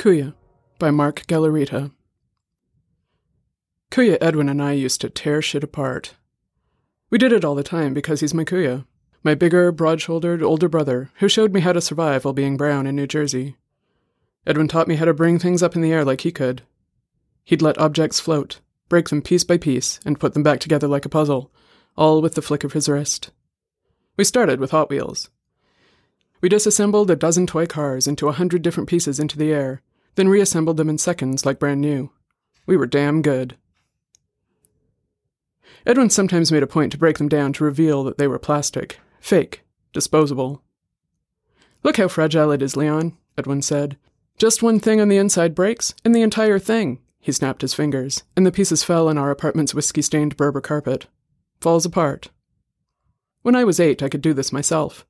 Kuya by Mark Galarrita. Kuya Edwin and I used to tear shit apart. We did it all the time because he's my Kuya, my bigger, broad shouldered older brother who showed me how to survive while being brown in New Jersey. Edwin taught me how to bring things up in the air like he could. He'd let objects float, break them piece by piece, and put them back together like a puzzle, all with the flick of his wrist. We started with Hot Wheels. We disassembled a dozen toy cars into a hundred different pieces into the air, then reassembled them in seconds like brand new. We were damn good. Edwin sometimes made a point to break them down to reveal that they were plastic, fake, disposable. Look how fragile it is, Leon, Edwin said. Just one thing on the inside breaks, and the entire thing. He snapped his fingers, and the pieces fell on our apartment's whiskey stained Berber carpet. Falls apart. When I was eight, I could do this myself.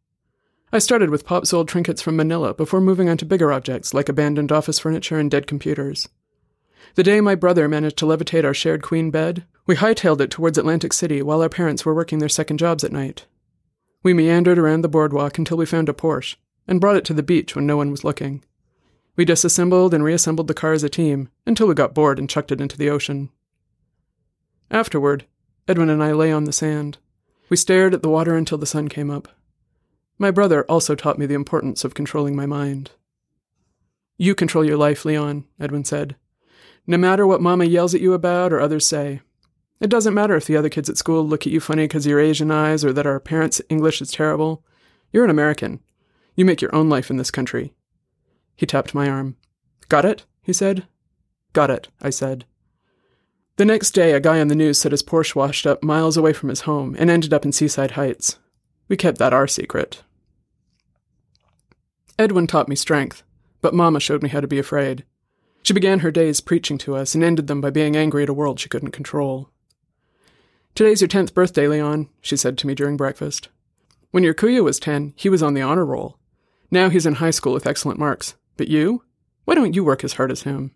I started with Pop's old trinkets from Manila before moving on to bigger objects like abandoned office furniture and dead computers. The day my brother managed to levitate our shared queen bed, we hightailed it towards Atlantic City while our parents were working their second jobs at night. We meandered around the boardwalk until we found a Porsche and brought it to the beach when no one was looking. We disassembled and reassembled the car as a team until we got bored and chucked it into the ocean. Afterward, Edwin and I lay on the sand. We stared at the water until the sun came up. My brother also taught me the importance of controlling my mind. You control your life, Leon, Edwin said. No matter what Mama yells at you about or others say. It doesn't matter if the other kids at school look at you funny because you're Asian eyes or that our parents' English is terrible. You're an American. You make your own life in this country. He tapped my arm. Got it? he said. Got it, I said. The next day, a guy on the news said his Porsche washed up miles away from his home and ended up in Seaside Heights. We kept that our secret. Edwin taught me strength, but Mama showed me how to be afraid. She began her days preaching to us and ended them by being angry at a world she couldn't control. Today's your tenth birthday, Leon, she said to me during breakfast. When your Kuya was ten, he was on the honor roll. Now he's in high school with excellent marks. But you? Why don't you work as hard as him?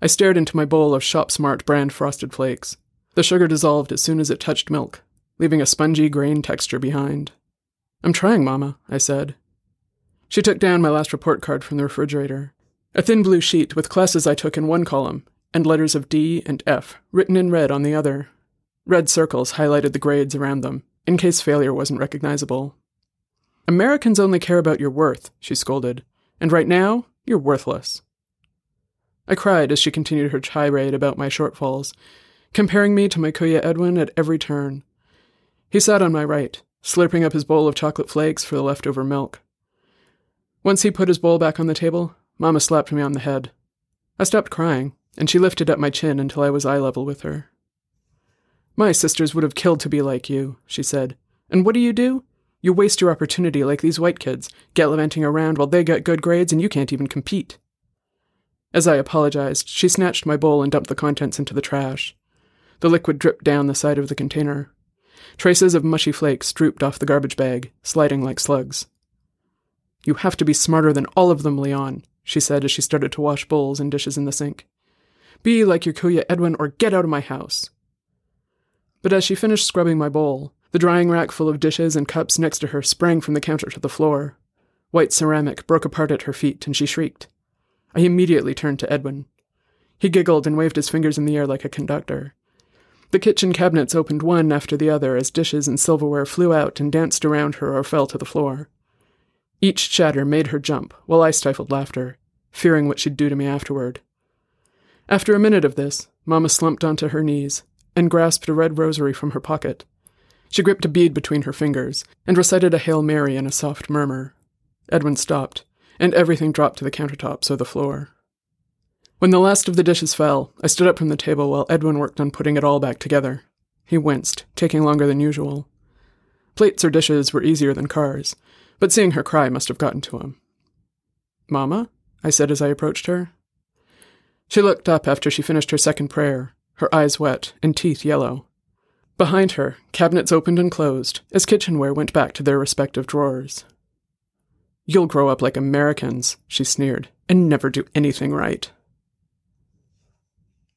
I stared into my bowl of Shop Smart brand frosted flakes. The sugar dissolved as soon as it touched milk, leaving a spongy grain texture behind. I'm trying, Mama, I said. She took down my last report card from the refrigerator. A thin blue sheet with classes I took in one column and letters of D and F written in red on the other. Red circles highlighted the grades around them, in case failure wasn't recognizable. Americans only care about your worth, she scolded, and right now, you're worthless. I cried as she continued her tirade about my shortfalls, comparing me to my Kuya Edwin at every turn. He sat on my right, slurping up his bowl of chocolate flakes for the leftover milk. Once he put his bowl back on the table, Mamma slapped me on the head. I stopped crying, and she lifted up my chin until I was eye level with her. My sisters would have killed to be like you, she said. And what do you do? You waste your opportunity like these white kids, gallivanting around while they get good grades and you can't even compete. As I apologized, she snatched my bowl and dumped the contents into the trash. The liquid dripped down the side of the container. Traces of mushy flakes drooped off the garbage bag, sliding like slugs. You have to be smarter than all of them, Leon, she said as she started to wash bowls and dishes in the sink. Be like your Kuya Edwin or get out of my house. But as she finished scrubbing my bowl, the drying rack full of dishes and cups next to her sprang from the counter to the floor. White ceramic broke apart at her feet, and she shrieked. I immediately turned to Edwin. He giggled and waved his fingers in the air like a conductor. The kitchen cabinets opened one after the other as dishes and silverware flew out and danced around her or fell to the floor. Each chatter made her jump, while I stifled laughter, fearing what she'd do to me afterward. After a minute of this, Mamma slumped onto her knees and grasped a red rosary from her pocket. She gripped a bead between her fingers and recited a Hail Mary in a soft murmur. Edwin stopped, and everything dropped to the countertops or the floor. When the last of the dishes fell, I stood up from the table while Edwin worked on putting it all back together. He winced, taking longer than usual. Plates or dishes were easier than cars, but seeing her cry must have gotten to him. Mamma? I said as I approached her. She looked up after she finished her second prayer, her eyes wet and teeth yellow. Behind her, cabinets opened and closed as kitchenware went back to their respective drawers. You'll grow up like Americans, she sneered, and never do anything right.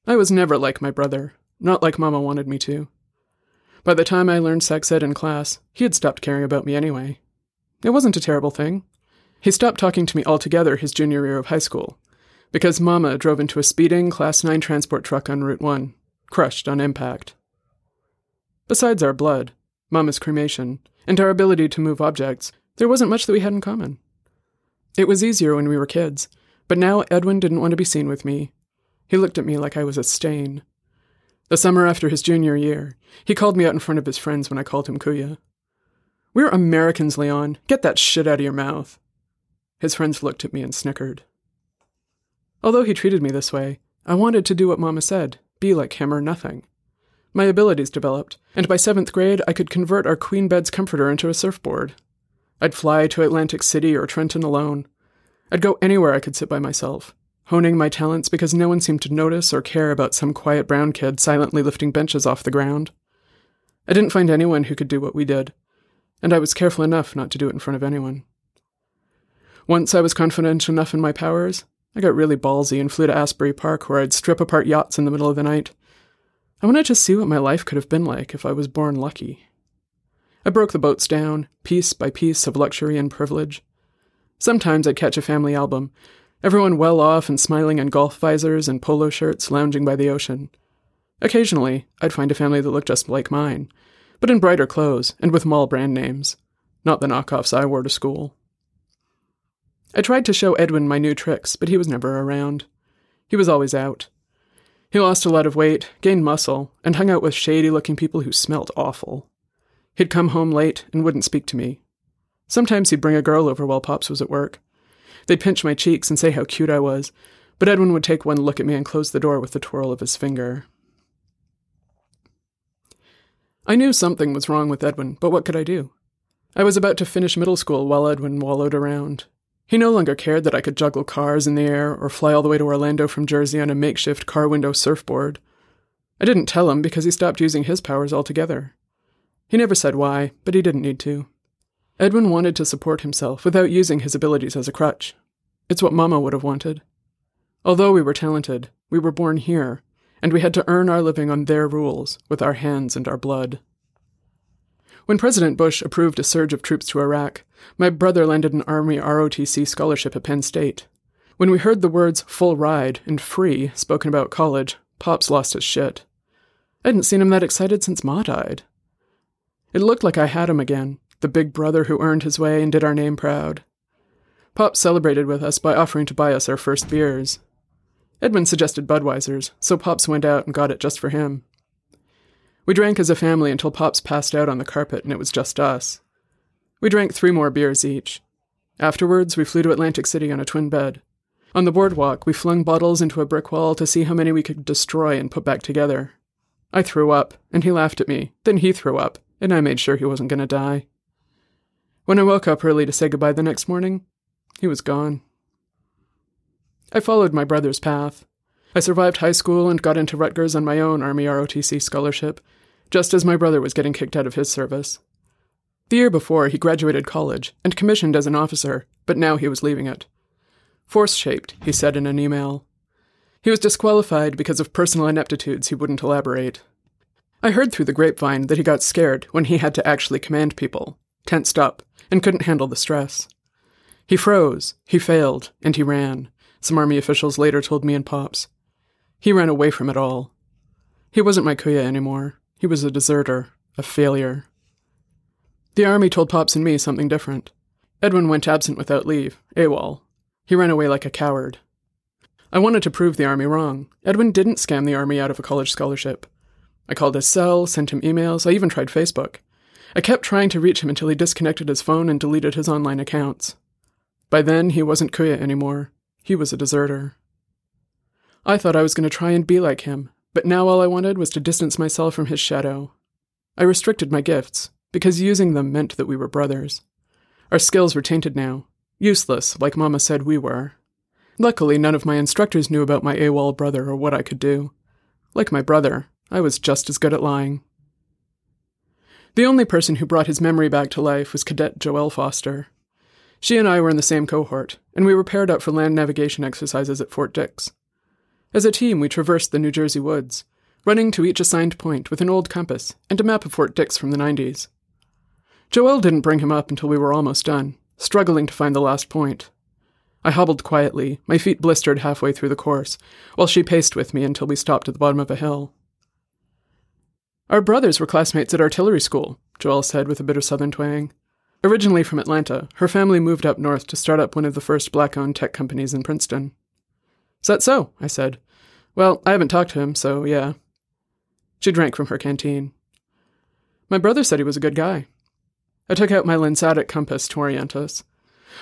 I was never like my brother, not like Mama wanted me to. By the time I learned sex ed in class, he had stopped caring about me anyway. It wasn't a terrible thing. He stopped talking to me altogether his junior year of high school, Because Mama drove into a speeding Class 9 transport truck on Route 1, crushed on impact. Besides our blood, Mama's cremation, and our ability to move objects, there wasn't much that we had in common. It was easier when we were kids, but now Edwin didn't want to be seen with me. He looked at me like I was a stain. The summer after his junior year, he called me out in front of his friends when I called him Kuya. We're Americans, Leon. Get that shit out of your mouth. His friends looked at me and snickered. Although he treated me this way, I wanted to do what Mama said be like him or nothing. My abilities developed, and by seventh grade, I could convert our queen bed's comforter into a surfboard. I'd fly to Atlantic City or Trenton alone. I'd go anywhere I could sit by myself, honing my talents because no one seemed to notice or care about some quiet brown kid silently lifting benches off the ground. I didn't find anyone who could do what we did, and I was careful enough not to do it in front of anyone. Once I was confident enough in my powers, I got really ballsy and flew to Asbury Park where I'd strip apart yachts in the middle of the night I wanted to see what my life could have been like if I was born lucky. I broke the boats down, piece by piece of luxury and privilege. Sometimes I'd catch a family album, everyone well off and smiling in golf visors and polo shirts lounging by the ocean. Occasionally, I'd find a family that looked just like mine, but in brighter clothes and with mall brand names, not the knockoffs I wore to school. I tried to show Edwin my new tricks, but he was never around. He was always out. He lost a lot of weight, gained muscle, and hung out with shady looking people who smelt awful. He'd come home late and wouldn't speak to me. Sometimes he'd bring a girl over while Pops was at work. They'd pinch my cheeks and say how cute I was, but Edwin would take one look at me and close the door with the twirl of his finger. I knew something was wrong with Edwin, but what could I do? I was about to finish middle school while Edwin wallowed around. He no longer cared that I could juggle cars in the air or fly all the way to Orlando from Jersey on a makeshift car window surfboard. I didn't tell him because he stopped using his powers altogether. He never said why, but he didn't need to. Edwin wanted to support himself without using his abilities as a crutch. It's what Mama would have wanted. Although we were talented, we were born here, and we had to earn our living on their rules, with our hands and our blood. When President Bush approved a surge of troops to Iraq, my brother landed an Army ROTC scholarship at Penn State. When we heard the words full ride and free spoken about college, Pops lost his shit. I hadn't seen him that excited since Ma died. It looked like I had him again, the big brother who earned his way and did our name proud. Pops celebrated with us by offering to buy us our first beers. Edwin suggested Budweiser's, so Pops went out and got it just for him. We drank as a family until Pops passed out on the carpet and it was just us. We drank three more beers each. Afterwards, we flew to Atlantic City on a twin bed. On the boardwalk, we flung bottles into a brick wall to see how many we could destroy and put back together. I threw up, and he laughed at me. Then he threw up, and I made sure he wasn't going to die. When I woke up early to say goodbye the next morning, he was gone. I followed my brother's path. I survived high school and got into Rutgers on my own Army ROTC scholarship, just as my brother was getting kicked out of his service. The year before, he graduated college and commissioned as an officer, but now he was leaving it. Force shaped, he said in an email. He was disqualified because of personal ineptitudes he wouldn't elaborate. I heard through the grapevine that he got scared when he had to actually command people, tensed up, and couldn't handle the stress. He froze, he failed, and he ran, some army officials later told me and Pops. He ran away from it all. He wasn't my Kuya anymore. He was a deserter, a failure. The army told Pops and me something different. Edwin went absent without leave, AWOL. He ran away like a coward. I wanted to prove the army wrong. Edwin didn't scam the army out of a college scholarship. I called his cell, sent him emails, I even tried Facebook. I kept trying to reach him until he disconnected his phone and deleted his online accounts. By then, he wasn't Kuya anymore. He was a deserter. I thought I was going to try and be like him, but now all I wanted was to distance myself from his shadow. I restricted my gifts, because using them meant that we were brothers. Our skills were tainted now, useless, like Mama said we were. Luckily, none of my instructors knew about my AWOL brother or what I could do. Like my brother, I was just as good at lying. The only person who brought his memory back to life was Cadet Joelle Foster. She and I were in the same cohort, and we were paired up for land navigation exercises at Fort Dix. As a team, we traversed the New Jersey woods, running to each assigned point with an old compass and a map of Fort Dix from the 90s. Joel didn't bring him up until we were almost done, struggling to find the last point. I hobbled quietly, my feet blistered halfway through the course, while she paced with me until we stopped at the bottom of a hill. Our brothers were classmates at artillery school, Joel said with a bit of southern twang. Originally from Atlanta, her family moved up north to start up one of the first black owned tech companies in Princeton. Is that so? I said. Well, I haven't talked to him, so yeah. She drank from her canteen. My brother said he was a good guy. I took out my Lensatic compass to orient us.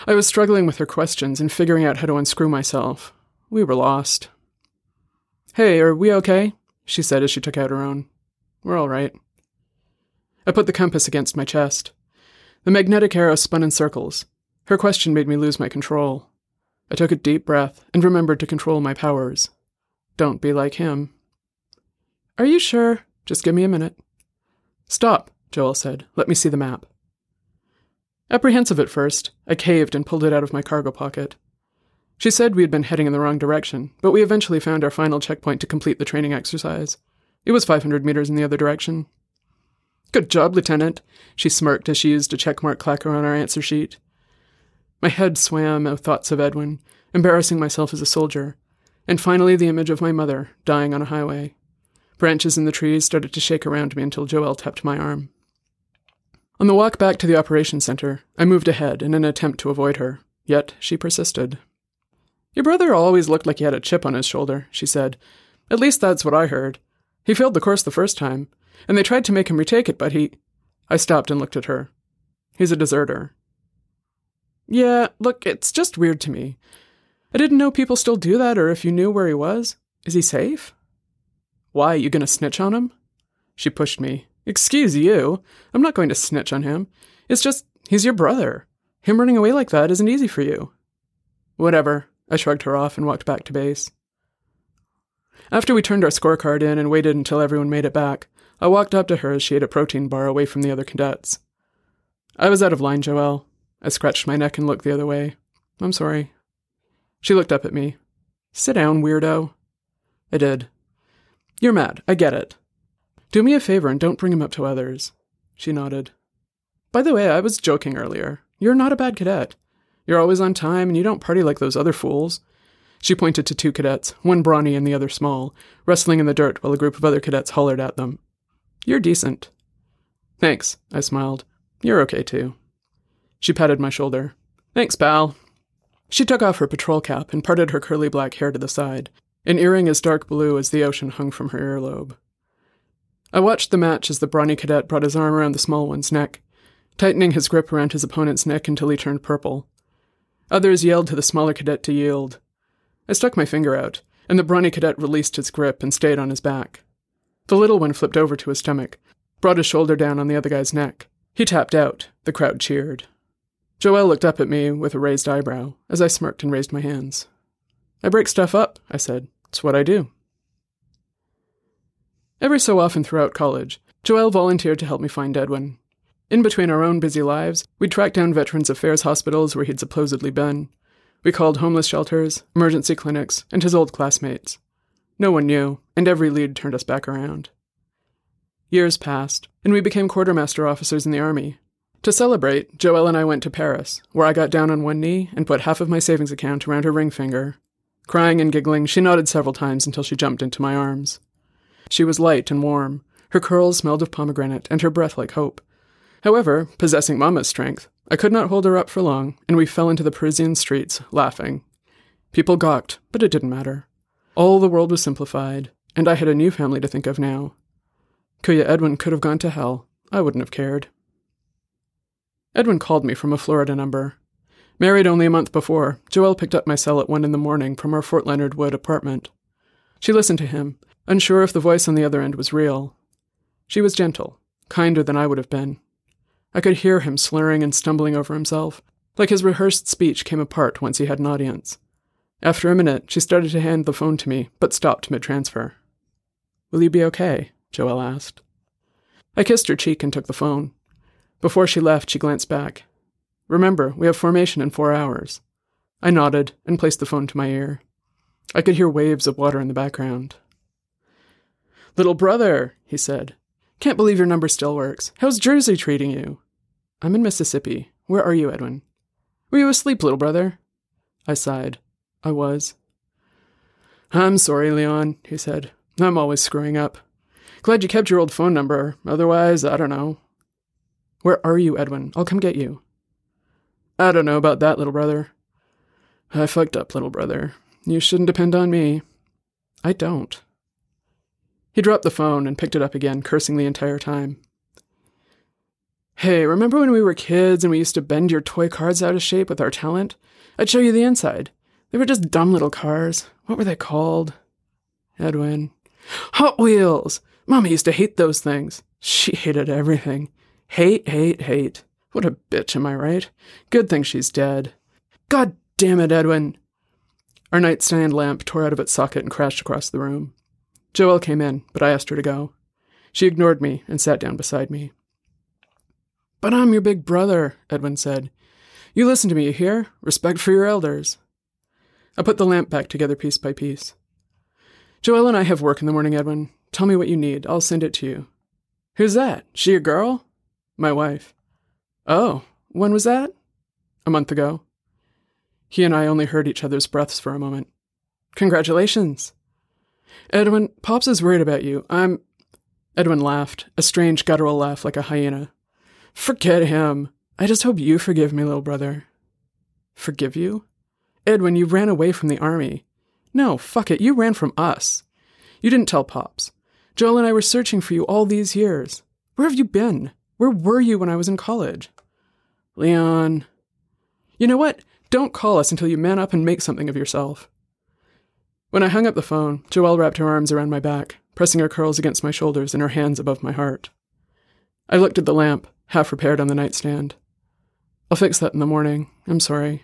I was struggling with her questions and figuring out how to unscrew myself. We were lost. Hey, are we okay? She said as she took out her own. We're all right. I put the compass against my chest. The magnetic arrow spun in circles. Her question made me lose my control. I took a deep breath and remembered to control my powers. Don't be like him. Are you sure? Just give me a minute. Stop, Joel said. Let me see the map. Apprehensive at first, I caved and pulled it out of my cargo pocket. She said we had been heading in the wrong direction, but we eventually found our final checkpoint to complete the training exercise. It was 500 meters in the other direction. Good job, Lieutenant, she smirked as she used a checkmark clacker on our answer sheet. My head swam with thoughts of Edwin, embarrassing myself as a soldier, and finally the image of my mother dying on a highway. Branches in the trees started to shake around me until Joel tapped my arm. On the walk back to the operations center, I moved ahead in an attempt to avoid her, yet she persisted. Your brother always looked like he had a chip on his shoulder, she said. At least that's what I heard. He failed the course the first time, and they tried to make him retake it, but he. I stopped and looked at her. He's a deserter. Yeah, look, it's just weird to me. I didn't know people still do that or if you knew where he was. Is he safe? Why, you gonna snitch on him? She pushed me. Excuse you. I'm not going to snitch on him. It's just, he's your brother. Him running away like that isn't easy for you. Whatever. I shrugged her off and walked back to base. After we turned our scorecard in and waited until everyone made it back, I walked up to her as she ate a protein bar away from the other cadets. I was out of line, Joelle. I scratched my neck and looked the other way. I'm sorry. She looked up at me. Sit down, weirdo. I did. You're mad. I get it. Do me a favor and don't bring him up to others. She nodded. By the way, I was joking earlier. You're not a bad cadet. You're always on time and you don't party like those other fools. She pointed to two cadets, one brawny and the other small, wrestling in the dirt while a group of other cadets hollered at them. You're decent. Thanks, I smiled. You're okay too. She patted my shoulder. Thanks, pal. She took off her patrol cap and parted her curly black hair to the side, an earring as dark blue as the ocean hung from her earlobe. I watched the match as the brawny cadet brought his arm around the small one's neck, tightening his grip around his opponent's neck until he turned purple. Others yelled to the smaller cadet to yield. I stuck my finger out, and the brawny cadet released his grip and stayed on his back. The little one flipped over to his stomach, brought his shoulder down on the other guy's neck. He tapped out. The crowd cheered. Joelle looked up at me with a raised eyebrow as I smirked and raised my hands. I break stuff up, I said. It's what I do. Every so often throughout college, Joelle volunteered to help me find Edwin. In between our own busy lives, we'd track down Veterans Affairs hospitals where he'd supposedly been. We called homeless shelters, emergency clinics, and his old classmates. No one knew, and every lead turned us back around. Years passed, and we became quartermaster officers in the Army. To celebrate, Joelle and I went to Paris, where I got down on one knee and put half of my savings account around her ring finger. Crying and giggling, she nodded several times until she jumped into my arms. She was light and warm. Her curls smelled of pomegranate, and her breath like hope. However, possessing Mamma's strength, I could not hold her up for long, and we fell into the Parisian streets, laughing. People gawked, but it didn't matter. All the world was simplified, and I had a new family to think of now. Kuya Edwin could have gone to hell. I wouldn't have cared. Edwin called me from a Florida number. Married only a month before, Joelle picked up my cell at one in the morning from our Fort Leonard Wood apartment. She listened to him, unsure if the voice on the other end was real. She was gentle, kinder than I would have been. I could hear him slurring and stumbling over himself, like his rehearsed speech came apart once he had an audience. After a minute, she started to hand the phone to me, but stopped mid transfer. Will you be okay? Joelle asked. I kissed her cheek and took the phone. Before she left, she glanced back. Remember, we have formation in four hours. I nodded and placed the phone to my ear. I could hear waves of water in the background. Little brother, he said. Can't believe your number still works. How's Jersey treating you? I'm in Mississippi. Where are you, Edwin? Were you asleep, little brother? I sighed. I was. I'm sorry, Leon, he said. I'm always screwing up. Glad you kept your old phone number. Otherwise, I don't know. Where are you, Edwin? I'll come get you. I don't know about that, little brother. I fucked up, little brother. You shouldn't depend on me. I don't. He dropped the phone and picked it up again, cursing the entire time. Hey, remember when we were kids and we used to bend your toy cars out of shape with our talent? I'd show you the inside. They were just dumb little cars. What were they called? Edwin. Hot Wheels! Mama used to hate those things. She hated everything. Hate, hate, hate. What a bitch, am I right? Good thing she's dead. God damn it, Edwin! Our nightstand lamp tore out of its socket and crashed across the room. Joelle came in, but I asked her to go. She ignored me and sat down beside me. But I'm your big brother, Edwin said. You listen to me, you hear? Respect for your elders. I put the lamp back together piece by piece. Joelle and I have work in the morning, Edwin. Tell me what you need. I'll send it to you. Who's that? She a girl? My wife. Oh, when was that? A month ago. He and I only heard each other's breaths for a moment. Congratulations. Edwin, Pops is worried about you. I'm. Edwin laughed, a strange guttural laugh like a hyena. Forget him. I just hope you forgive me, little brother. Forgive you? Edwin, you ran away from the army. No, fuck it, you ran from us. You didn't tell Pops. Joel and I were searching for you all these years. Where have you been? Where were you when I was in college? Leon. You know what? Don't call us until you man up and make something of yourself. When I hung up the phone, Joelle wrapped her arms around my back, pressing her curls against my shoulders and her hands above my heart. I looked at the lamp, half repaired on the nightstand. I'll fix that in the morning. I'm sorry.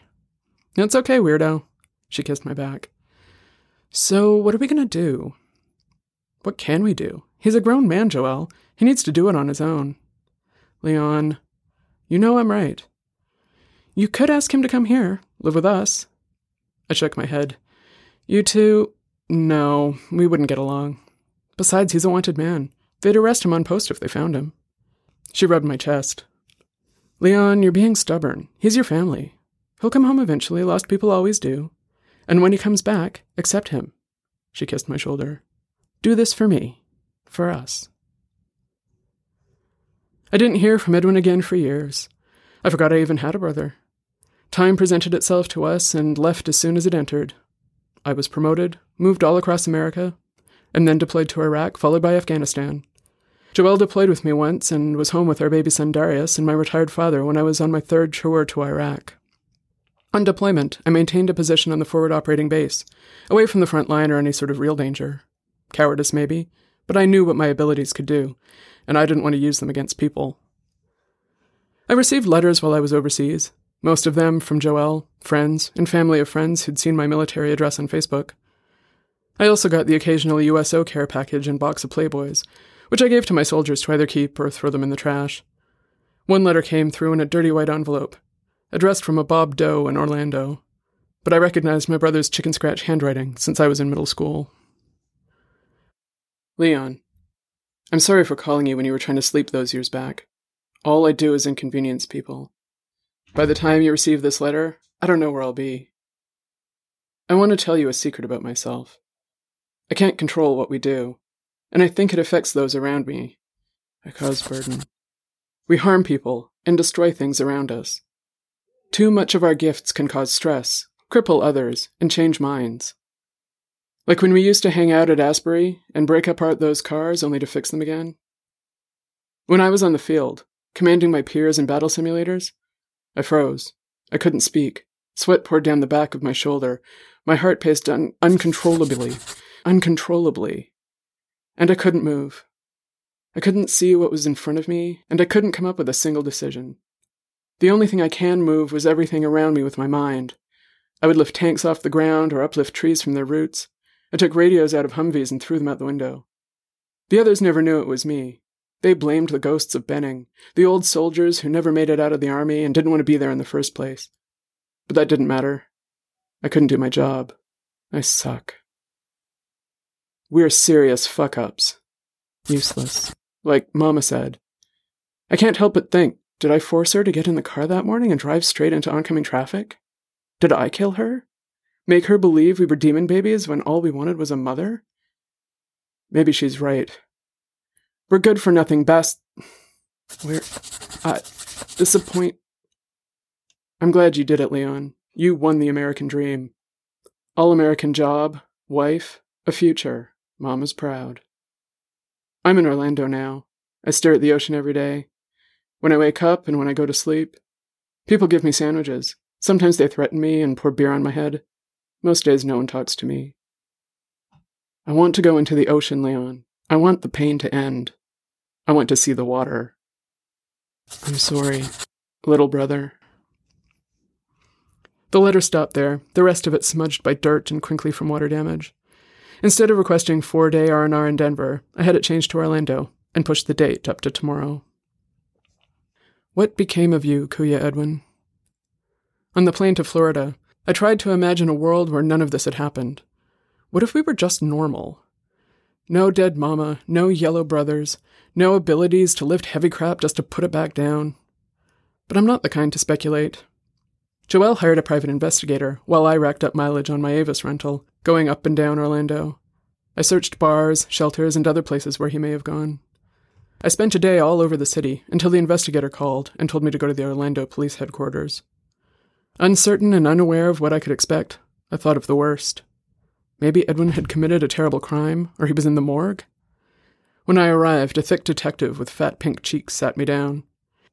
It's okay, weirdo. She kissed my back. So, what are we to do? What can we do? He's a grown man, Joelle. He needs to do it on his own. Leon, you know I'm right. You could ask him to come here, live with us. I shook my head. You two? No, we wouldn't get along. Besides, he's a wanted man. They'd arrest him on post if they found him. She rubbed my chest. Leon, you're being stubborn. He's your family. He'll come home eventually, lost people always do. And when he comes back, accept him. She kissed my shoulder. Do this for me. For us. I didn't hear from Edwin again for years. I forgot I even had a brother. Time presented itself to us and left as soon as it entered. I was promoted, moved all across America, and then deployed to Iraq, followed by Afghanistan. Joelle deployed with me once and was home with our baby son Darius and my retired father when I was on my third tour to Iraq. On deployment, I maintained a position on the forward operating base, away from the front line or any sort of real danger. Cowardice, maybe, but I knew what my abilities could do, and I didn't want to use them against people. I received letters while I was overseas, most of them from Joelle, friends, and family of friends who'd seen my military address on Facebook. I also got the occasional USO care package and box of Playboys, which I gave to my soldiers to either keep or throw them in the trash. One letter came through in a dirty white envelope, addressed from a Bob Doe in Orlando, but I recognized my brother's chicken scratch handwriting since I was in middle school. Leon, I'm sorry for calling you when you were trying to sleep those years back. All I do is inconvenience people. By the time you receive this letter, I don't know where I'll be. I want to tell you a secret about myself. I can't control what we do, and I think it affects those around me. I cause burden. We harm people and destroy things around us. Too much of our gifts can cause stress, cripple others, and change minds. Like when we used to hang out at Asbury and break apart those cars only to fix them again. When I was on the field, commanding my peers in battle simulators, I froze. I couldn't speak. Sweat poured down the back of my shoulder. My heart paced un- uncontrollably. Uncontrollably. And I couldn't move. I couldn't see what was in front of me, and I couldn't come up with a single decision. The only thing I can move was everything around me with my mind. I would lift tanks off the ground or uplift trees from their roots. I took radios out of Humvees and threw them out the window. The others never knew it was me. They blamed the ghosts of Benning, the old soldiers who never made it out of the army and didn't want to be there in the first place. But that didn't matter. I couldn't do my job. I suck. We're serious fuck ups. Useless. Like Mama said. I can't help but think did I force her to get in the car that morning and drive straight into oncoming traffic? Did I kill her? Make her believe we were demon babies when all we wanted was a mother? Maybe she's right. We're good for nothing best. We're. Uh, disappoint. I'm glad you did it, Leon. You won the American dream. All American job, wife, a future. Mama's proud. I'm in Orlando now. I stare at the ocean every day. When I wake up and when I go to sleep, people give me sandwiches. Sometimes they threaten me and pour beer on my head. Most days, no one talks to me. I want to go into the ocean, Leon. I want the pain to end. I want to see the water. I'm sorry, little brother. The letter stopped there, the rest of it smudged by dirt and crinkly from water damage. Instead of requesting four-day R&R in Denver, I had it changed to Orlando and pushed the date up to tomorrow. What became of you, Kuya Edwin? On the plane to Florida, I tried to imagine a world where none of this had happened. What if we were just normal? No dead mama, no yellow brothers, no abilities to lift heavy crap just to put it back down. But I'm not the kind to speculate. Joel hired a private investigator while I racked up mileage on my Avis rental, going up and down Orlando. I searched bars, shelters, and other places where he may have gone. I spent a day all over the city until the investigator called and told me to go to the Orlando police headquarters. Uncertain and unaware of what I could expect, I thought of the worst. Maybe Edwin had committed a terrible crime, or he was in the morgue? When I arrived, a thick detective with fat pink cheeks sat me down.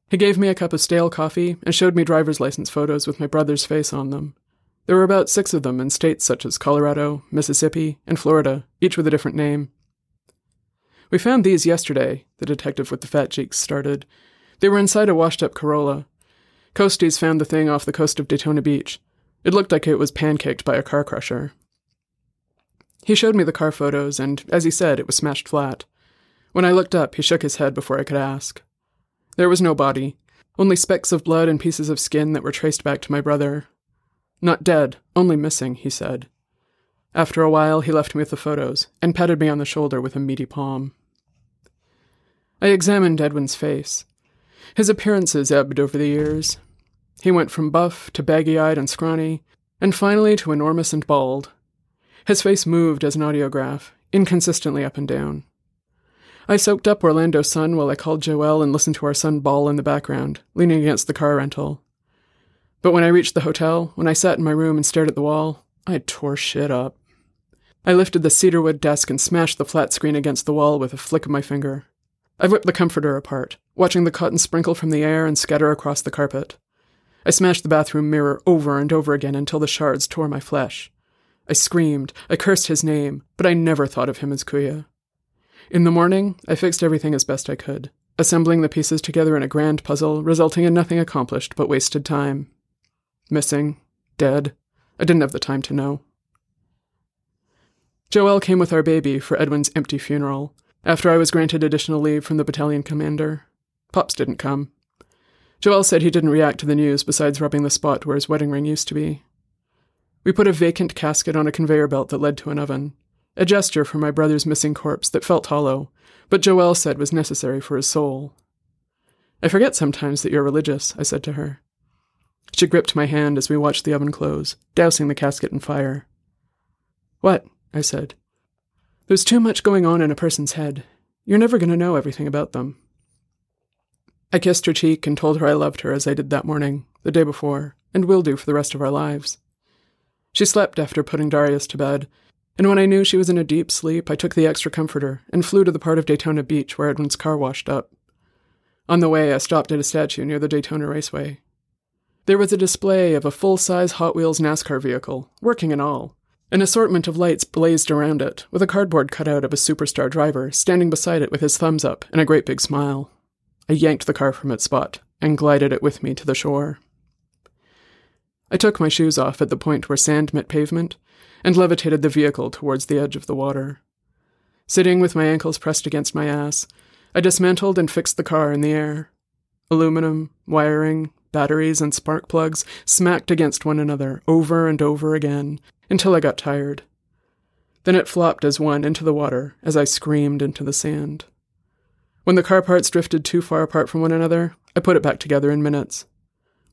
He gave me a cup of stale coffee and showed me driver's license photos with my brother's face on them. There were about six of them in states such as Colorado, Mississippi, and Florida, each with a different name. We found these yesterday, the detective with the fat cheeks started. They were inside a washed up Corolla, Coasties found the thing off the coast of Daytona Beach. It looked like it was pancaked by a car crusher. He showed me the car photos, and, as he said, it was smashed flat. When I looked up, he shook his head before I could ask. There was no body, only specks of blood and pieces of skin that were traced back to my brother. Not dead, only missing, he said. After a while, he left me with the photos and patted me on the shoulder with a meaty palm. I examined Edwin's face. His appearances ebbed over the years. He went from buff to baggy eyed and scrawny, and finally to enormous and bald. His face moved as an audiograph, inconsistently up and down. I soaked up Orlando's sun while I called Joelle and listened to our son bawl in the background, leaning against the car rental. But when I reached the hotel, when I sat in my room and stared at the wall, I tore shit up. I lifted the cedarwood desk and smashed the flat screen against the wall with a flick of my finger. I ripped the comforter apart, watching the cotton sprinkle from the air and scatter across the carpet. I smashed the bathroom mirror over and over again until the shards tore my flesh. I screamed, I cursed his name, but I never thought of him as Kuya. In the morning, I fixed everything as best I could, assembling the pieces together in a grand puzzle, resulting in nothing accomplished but wasted time. Missing, dead, I didn't have the time to know. Joelle came with our baby for Edwin's empty funeral, after I was granted additional leave from the battalion commander. Pops didn't come. Joel said he didn't react to the news besides rubbing the spot where his wedding ring used to be. We put a vacant casket on a conveyor belt that led to an oven, a gesture for my brother's missing corpse that felt hollow, but Joel said was necessary for his soul. I forget sometimes that you're religious, I said to her. She gripped my hand as we watched the oven close, dousing the casket in fire. What? I said. There's too much going on in a person's head. You're never going to know everything about them. I kissed her cheek and told her I loved her as I did that morning, the day before, and will do for the rest of our lives. She slept after putting Darius to bed, and when I knew she was in a deep sleep, I took the extra comforter and flew to the part of Daytona Beach where Edwin's car washed up. On the way, I stopped at a statue near the Daytona Raceway. There was a display of a full size Hot Wheels NASCAR vehicle, working and all, an assortment of lights blazed around it, with a cardboard cutout of a superstar driver standing beside it with his thumbs up and a great big smile. I yanked the car from its spot and glided it with me to the shore. I took my shoes off at the point where sand met pavement and levitated the vehicle towards the edge of the water. Sitting with my ankles pressed against my ass, I dismantled and fixed the car in the air. Aluminum, wiring, batteries, and spark plugs smacked against one another over and over again until I got tired. Then it flopped as one into the water as I screamed into the sand. When the car parts drifted too far apart from one another, I put it back together in minutes.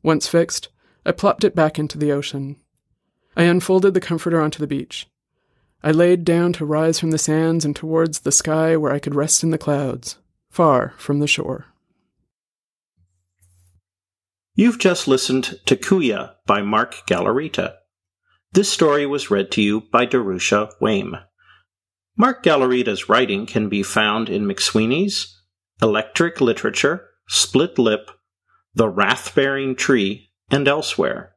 Once fixed, I plopped it back into the ocean. I unfolded the comforter onto the beach. I laid down to rise from the sands and towards the sky where I could rest in the clouds, far from the shore. You've just listened to Kuya by Mark Galarrita. This story was read to you by Darusha Wehm. Mark Galarrita's writing can be found in McSweeney's, Electric Literature, Split Lip, The Wrath Bearing Tree, and elsewhere.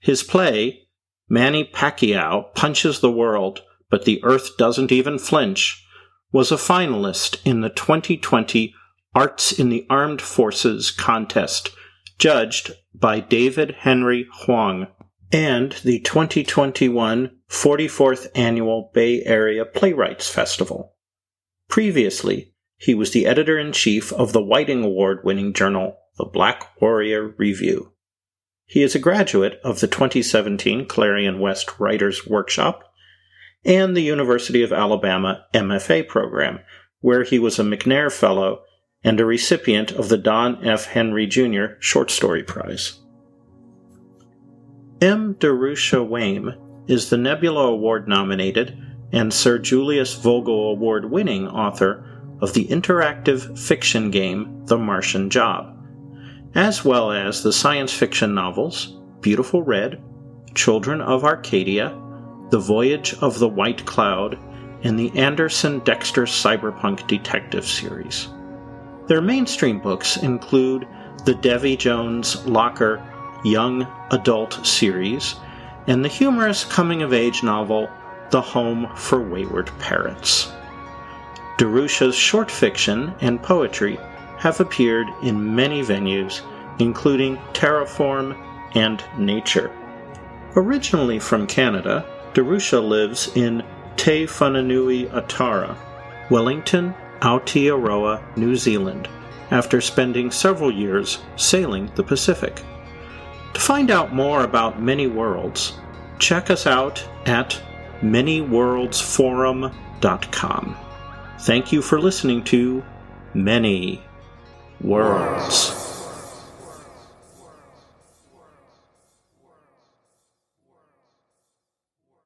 His play, Manny Pacquiao Punches the World, but the Earth Doesn't Even Flinch, was a finalist in the 2020 Arts in the Armed Forces contest, judged by David Henry Hwang, and the 2021 44th Annual Bay Area Playwrights Festival. Previously, he was the editor in chief of the Whiting Award winning journal, The Black Warrior Review. He is a graduate of the 2017 Clarion West Writers Workshop and the University of Alabama MFA program, where he was a McNair Fellow and a recipient of the Don F. Henry Jr. Short Story Prize. M. Darusha Wehm is the Nebula Award nominated and Sir Julius Vogel Award winning author of the interactive fiction game The Martian Job, as well as the science fiction novels Beautiful Red, Children of Arcadia, The Voyage of the White Cloud, and the Anderson Dexter Cyberpunk Detective series. Their mainstream books include the Devi Jones Locker Young Adult series and the humorous coming of age novel The Home for Wayward Parrots. Darusha's short fiction and poetry have appeared in many venues, including Terraform and Nature. Originally from Canada, Darusha lives in Te Whanganui-a-Tara, Wellington, Aotearoa, New Zealand, after spending several years sailing the Pacific. To find out more about Many Worlds, check us out at manyworldsforum.com. Thank you for listening to Many Worlds.